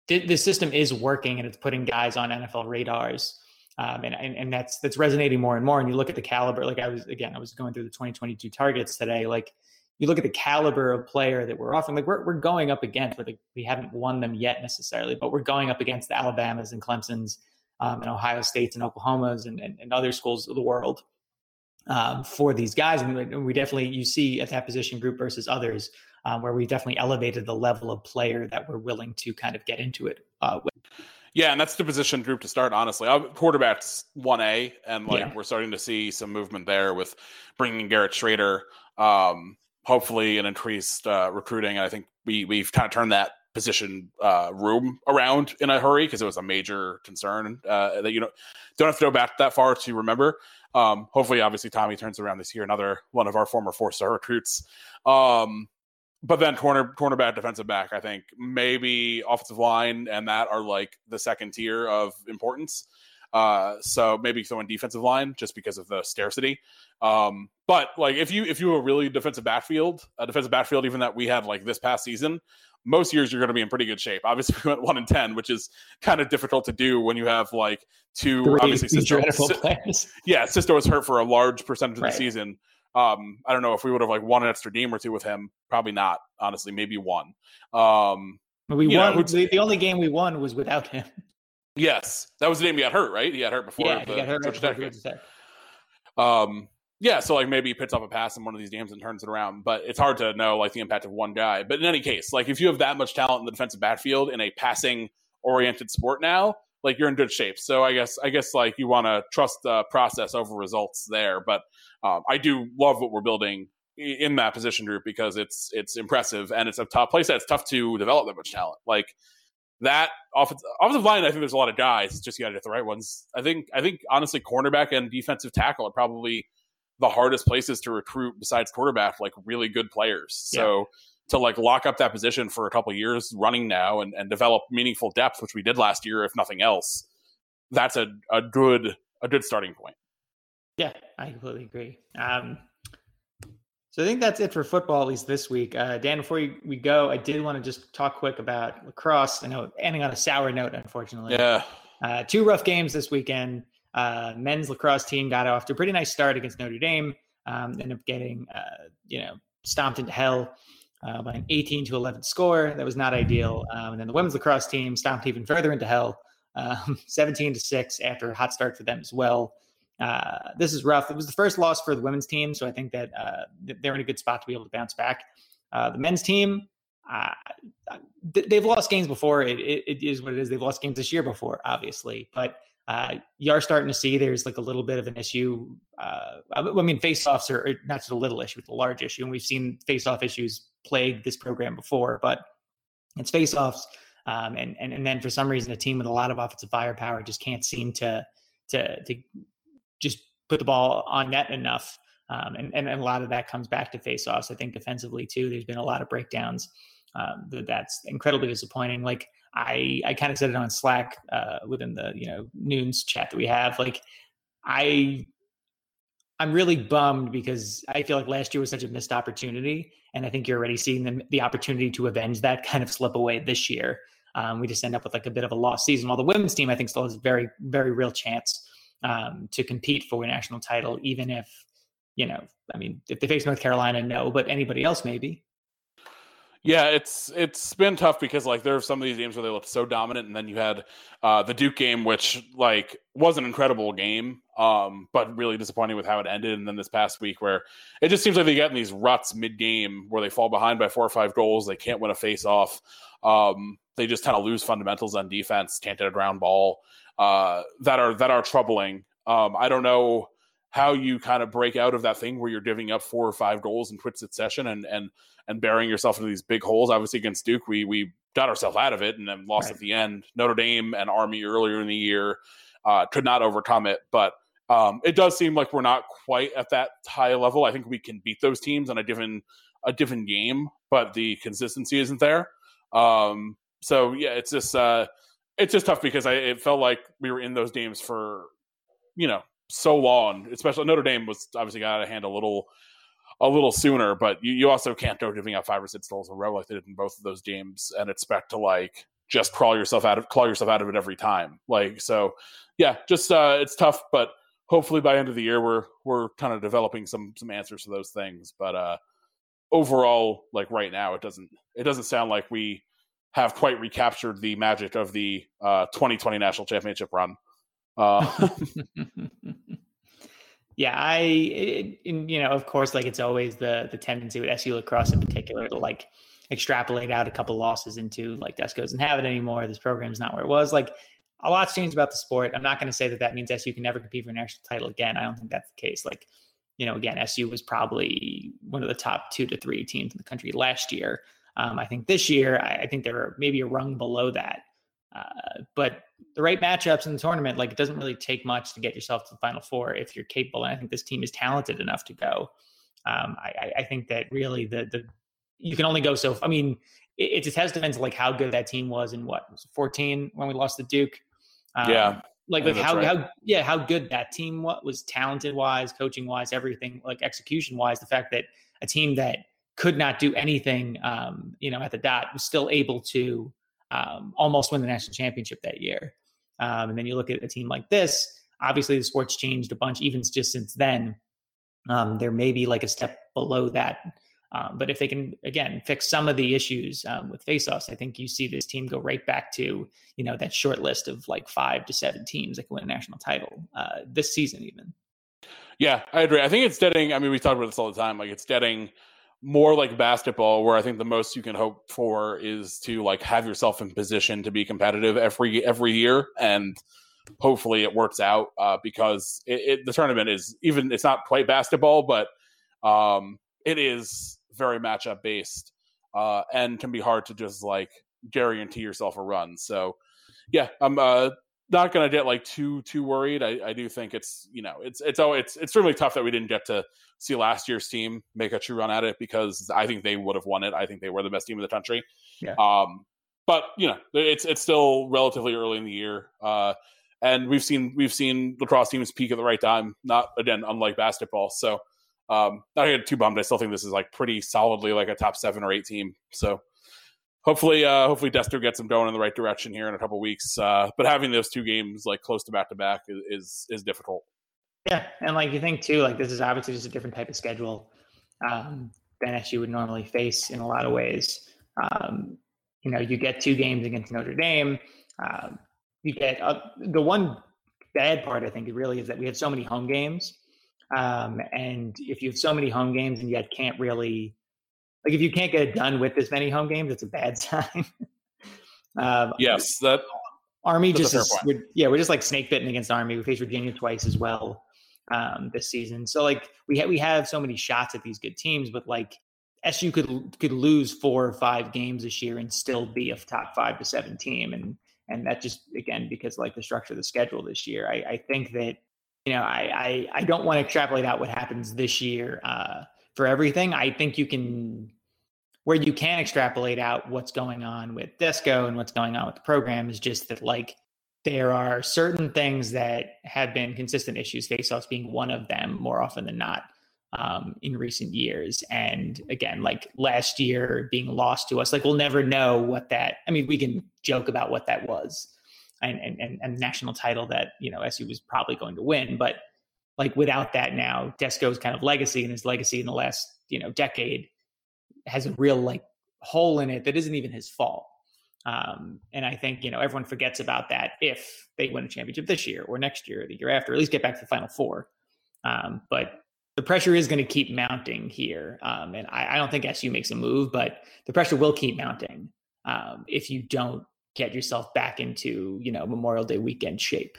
Speaker 1: th- the system is working and it's putting guys on NFL radars. Um, and, and, and that's that's resonating more and more. And you look at the caliber. Like I was again, I was going through the 2022 targets today. Like you look at the caliber of player that we're offering. Like we're we're going up against, but we haven't won them yet necessarily. But we're going up against the Alabamas and Clemson's um, and Ohio States and Oklahomas and, and, and other schools of the world um, for these guys. And we definitely you see at that position group versus others um, where we definitely elevated the level of player that we're willing to kind of get into it uh, with.
Speaker 2: Yeah, and that's the position group to start. Honestly, uh, quarterbacks one A, and like yeah. we're starting to see some movement there with bringing Garrett Shrader. Um, hopefully, an increased uh, recruiting. And I think we we've kind of turned that position uh, room around in a hurry because it was a major concern uh, that you know don't have to go back that far to remember. Um, hopefully, obviously, Tommy turns around this year. Another one of our former four star recruits. Um, but then corner cornerback defensive back i think maybe offensive line and that are like the second tier of importance. Uh, so maybe throwing defensive line just because of the scarcity. Um, but like if you if you have a really defensive backfield a defensive backfield even that we had like this past season most years you're going to be in pretty good shape. Obviously we went 1 in 10 which is kind of difficult to do when you have like two Three obviously Cisco, yeah Cisco was hurt for a large percentage of right. the season um, I don't know if we would have like won an extra game or two with him. Probably not, honestly. Maybe one. Um,
Speaker 1: we won. Know, the, the, only game we won was without him.
Speaker 2: Yes, that was the game he got hurt, right? He got hurt before.
Speaker 1: Yeah, the, he got hurt before
Speaker 2: Um, yeah, so like maybe he picks up a pass in one of these games and turns it around, but it's hard to know like the impact of one guy. But in any case, like if you have that much talent in the defensive backfield in a passing oriented sport now, like you're in good shape. So I guess I guess like you want to trust the process over results there. But um, I do love what we're building in that position group because it's it's impressive and it's a tough place that's tough to develop that much talent. Like that offensive, offensive line, I think there's a lot of guys. It's just you got to get the right ones. I think I think honestly, cornerback and defensive tackle are probably the hardest places to recruit besides quarterback, like really good players. Yeah. To like lock up that position for a couple years running now and, and develop meaningful depth, which we did last year, if nothing else, that's a, a good a good starting point.
Speaker 1: Yeah, I completely agree. Um, so I think that's it for football, at least this week. Uh, Dan, before we go, I did want to just talk quick about lacrosse. I know ending on a sour note, unfortunately.
Speaker 2: Yeah.
Speaker 1: Uh, two rough games this weekend. Uh, men's lacrosse team got off to a pretty nice start against Notre Dame. Um, ended up getting, uh, you know, stomped into hell uh, by an 18 to 11 score. That was not ideal. Um, and then the women's lacrosse team stomped even further into hell, um, 17 to six after a hot start for them as well. Uh, this is rough. It was the first loss for the women's team, so I think that uh, they're in a good spot to be able to bounce back. Uh, the men's team, uh, they've lost games before. It, it, it is what it is. They've lost games this year before, obviously, but uh, you are starting to see there's like a little bit of an issue. Uh, I mean, face-offs are not just a little issue; it's a large issue, and we've seen face-off issues plague this program before. But it's face-offs, um, and and and then for some reason, a team with a lot of offensive firepower just can't seem to to to just put the ball on net enough. Um, and, and, a lot of that comes back to faceoffs. I think defensively too, there's been a lot of breakdowns. Um, that's incredibly disappointing. Like I, I kind of said it on Slack uh, within the you know Nunes chat that we have. Like I, I'm really bummed because I feel like last year was such a missed opportunity, and I think you're already seeing the, the opportunity to avenge that kind of slip away this year. Um, we just end up with like a bit of a lost season. While the women's team, I think, still has a very, very real chance um, to compete for a national title, even if, you know, I mean, if they face North Carolina, no, but anybody else maybe.
Speaker 2: Yeah, it's it's been tough because like there are some of these games where they looked so dominant, and then you had uh, the Duke game, which like was an incredible game, um, but really disappointing with how it ended. And then this past week, where it just seems like they get in these ruts mid game where they fall behind by four or five goals, they can't win a face off, um, they just kind of lose fundamentals on defense, can't hit a ground ball, uh, that are that are troubling. Um, I don't know how you kind of break out of that thing where you're giving up four or five goals in quick succession and and and burying yourself into these big holes. Obviously, against Duke, we we got ourselves out of it and then lost right. at the end. Notre Dame and Army earlier in the year uh, could not overcome it, but um, it does seem like we're not quite at that high level. I think we can beat those teams on a given a different game, but the consistency isn't there. Um, so yeah, it's just uh, it's just tough because I it felt like we were in those games for you know so long. Especially Notre Dame was obviously got out of hand a little a little sooner, but you, you also can't go giving up five or six goals in a row like they did in both of those games and expect to like just crawl yourself out of claw yourself out of it every time. Like so, yeah, just uh, it's tough, but hopefully by end of the year we're we're kind of developing some some answers to those things. But uh, overall, like right now, it doesn't it doesn't sound like we have quite recaptured the magic of the uh, 2020 national championship run. Uh,
Speaker 1: yeah, I it, you know of course like it's always the the tendency with SU lacrosse in particular to like extrapolate out a couple losses into like Desko doesn't have it anymore. This program is not where it was. Like a lot's changed about the sport. I'm not going to say that that means SU can never compete for a national title again. I don't think that's the case. Like, you know, again, SU was probably one of the top two to three teams in the country last year. Um, I think this year, I, I, think they're maybe a rung below that. Uh, but the right matchups in the tournament, like it doesn't really take much to get yourself to the final four if you're capable. And I think this team is talented enough to go. Um, I, I, think that really the the you can only go so. I mean, it, it's a testament to like how good that team was in what was 14 when we lost to Duke.
Speaker 2: Um, yeah,
Speaker 1: like like how right. how yeah how good that team was, was talented wise, coaching wise, everything like execution wise. The fact that a team that could not do anything, um, you know, at the dot was still able to um, almost win the national championship that year. Um, and then you look at a team like this. Obviously, the sport's changed a bunch, even just since then. Um, there may be like a step below that um, but if they can again fix some of the issues um, with faceoffs, I think you see this team go right back to you know that short list of like five to seven teams that can win a national title uh, this season, even.
Speaker 2: Yeah, I agree. I think it's getting. I mean, we talk about this all the time. Like it's getting more like basketball, where I think the most you can hope for is to like have yourself in position to be competitive every every year, and hopefully it works out uh, because it, it, the tournament is even. It's not quite basketball, but um, it is very matchup based uh, and can be hard to just like guarantee yourself a run. So yeah, I'm uh, not going to get like too too worried. I, I do think it's you know it's it's oh it's it's certainly tough that we didn't get to see last year's team make a true run at it because I think they would have won it. I think they were the best team in the country.
Speaker 1: Yeah.
Speaker 2: Um, but you know it's it's still relatively early in the year. Uh, and we've seen we've seen lacrosse teams peak at the right time. Not again, unlike basketball. So um, not get too bummed. I still think this is like pretty solidly like a top seven or eight team. So hopefully, uh, hopefully Desko gets them going in the right direction here in a couple weeks. Uh, but having those two games like close to back to back is is difficult.
Speaker 1: Yeah, and like you think too, like this is obviously just a different type of schedule um, than SU would normally face in a lot of ways. Um, you know, you get two games against Notre Dame. Um, you get uh, the one bad part, I think, really is that we have so many home games um, and if you have so many home games and yet can't really, like, if you can't get it done with this many home games, it's a bad sign.
Speaker 2: um, yes, that
Speaker 1: Army just is, we're, yeah, we're just like snake bitten against Army. We faced Virginia twice as well um, this season. So like we ha- we have so many shots at these good teams, but like SU could could lose four or five games this year and still be a top five to seven team, and and that just again because like the structure of the schedule this year, I, I think that you know, I, I, I don't want to extrapolate out what happens this year uh, for everything. I think you can, where you can extrapolate out what's going on with Desko and what's going on with the program is just that like there are certain things that have been consistent issues, faceoffs being one of them more often than not um, in recent years. And again, like last year being lost to us, like we'll never know what that. I mean, we can joke about what that was and, and, and national title that, you know, SU was probably going to win. But like without that now, Desko's kind of legacy and his legacy in the last, you know, decade has a real like hole in it that isn't even his fault. Um, and I think, you know, everyone forgets about that if they win a championship this year or next year or the year after, at least get back to the final four. Um, but the pressure is going to keep mounting here. Um, and I, I, don't think SU makes a move, but the pressure will keep mounting um, if you don't get yourself back into you know Memorial Day weekend shape.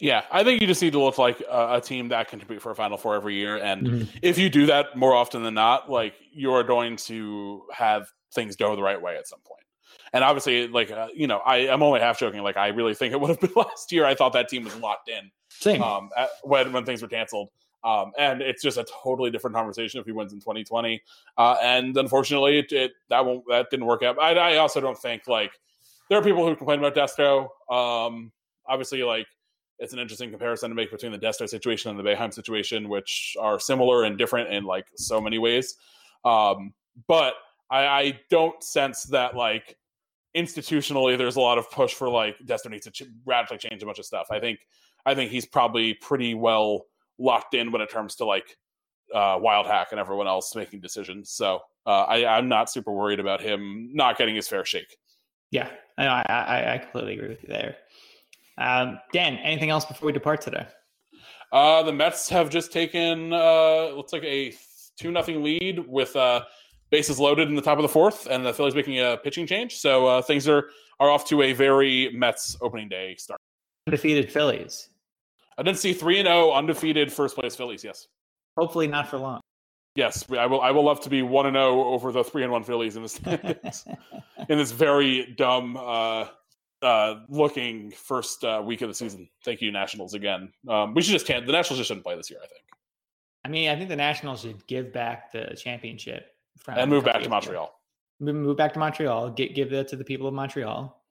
Speaker 2: Yeah, I think you just need to look like a, a team that can compete for a Final Four every year, and mm-hmm. if you do that more often than not, like you're going to have things go the right way at some point. And obviously, like uh, you know, I, I'm only half joking. Like I really think it would have been last year. I thought that team was locked in.
Speaker 1: Same.
Speaker 2: Um, at, when when things were canceled. Um, and it's just a totally different conversation if he wins in 2020. Uh, and unfortunately, it, it, that won't that didn't work out. I, I also don't think like there are people who complain about Desko. Um, obviously, like it's an interesting comparison to make between the Desko situation and the Boeheim situation, which are similar and different in like so many ways. Um, but I, I don't sense that like institutionally, there's a lot of push for like Destiny to ch- radically change a bunch of stuff. I think I think he's probably pretty well locked in when it comes to like uh, Wildhack and everyone else making decisions. So uh, I, I'm not super worried about him not getting his fair shake.
Speaker 1: Yeah, I, I, I completely agree with you there. Um, Dan, anything else before we depart today?
Speaker 2: Uh, the Mets have just taken uh, looks like a two nothing lead with uh, bases loaded in the top of the fourth, and the Phillies making a pitching change. So uh, things are are off to a very Mets opening day start.
Speaker 1: Undefeated Phillies.
Speaker 2: I didn't see three and zero oh undefeated first place Phillies. Yes.
Speaker 1: Hopefully not for long.
Speaker 2: Yes, I will. I will love to be one and zero oh over the three and one Phillies in this in this very dumb uh, uh, looking first uh, week of the season. Thank you, Nationals again. Um, we should just can't. The Nationals just shouldn't play this year. I think.
Speaker 1: I mean, I think the Nationals should give back the championship
Speaker 2: and move back to Montreal.
Speaker 1: Move, move back to Montreal. Get, give that to the people of Montreal.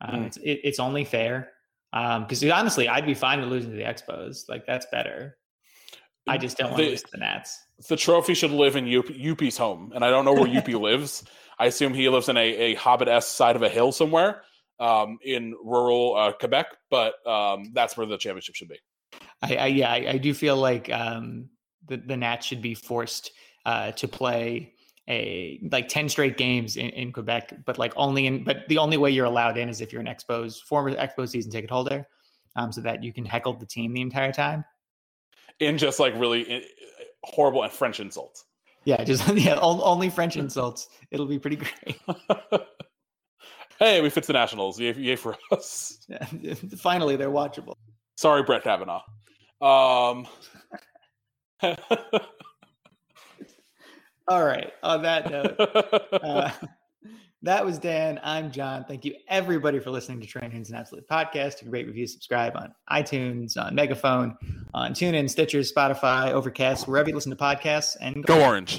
Speaker 1: Um, mm. It's it, it's only fair because um, honestly, I'd be fine with losing to the Expos. Like that's better. I just don't want the, to lose to the Nats.
Speaker 2: The trophy should live in Youppi, Youppi's home, and I don't know where Youppi lives. I assume he lives in a, a Hobbit s side of a hill somewhere um, in rural uh, Quebec, but um, that's where the championship should be.
Speaker 1: I, I yeah, I, I, do feel like um, the the Nats should be forced uh, to play a like 10 straight games in, in Quebec, but like only in but the only way you're allowed in is if you're an Expos former Expo season ticket holder, um, so that you can heckle the team the entire time
Speaker 2: in just like really eh, horrible and French insults.
Speaker 1: Yeah, just yeah, only French insults. It'll be pretty great.
Speaker 2: hey, we fit the Nationals. Yay, yay for us.
Speaker 1: Yeah, finally, they're watchable.
Speaker 2: Sorry, Brett Kavanaugh. Um...
Speaker 1: All right. On that note, uh, that was Dan. I'm John. Thank you, everybody, for listening to Troy Nunes Is An Absolute Podcast. You can rate, review, subscribe on iTunes, on Megaphone, on TuneIn, Stitcher, Spotify, Overcast, wherever you listen to podcasts. And
Speaker 2: go, go orange.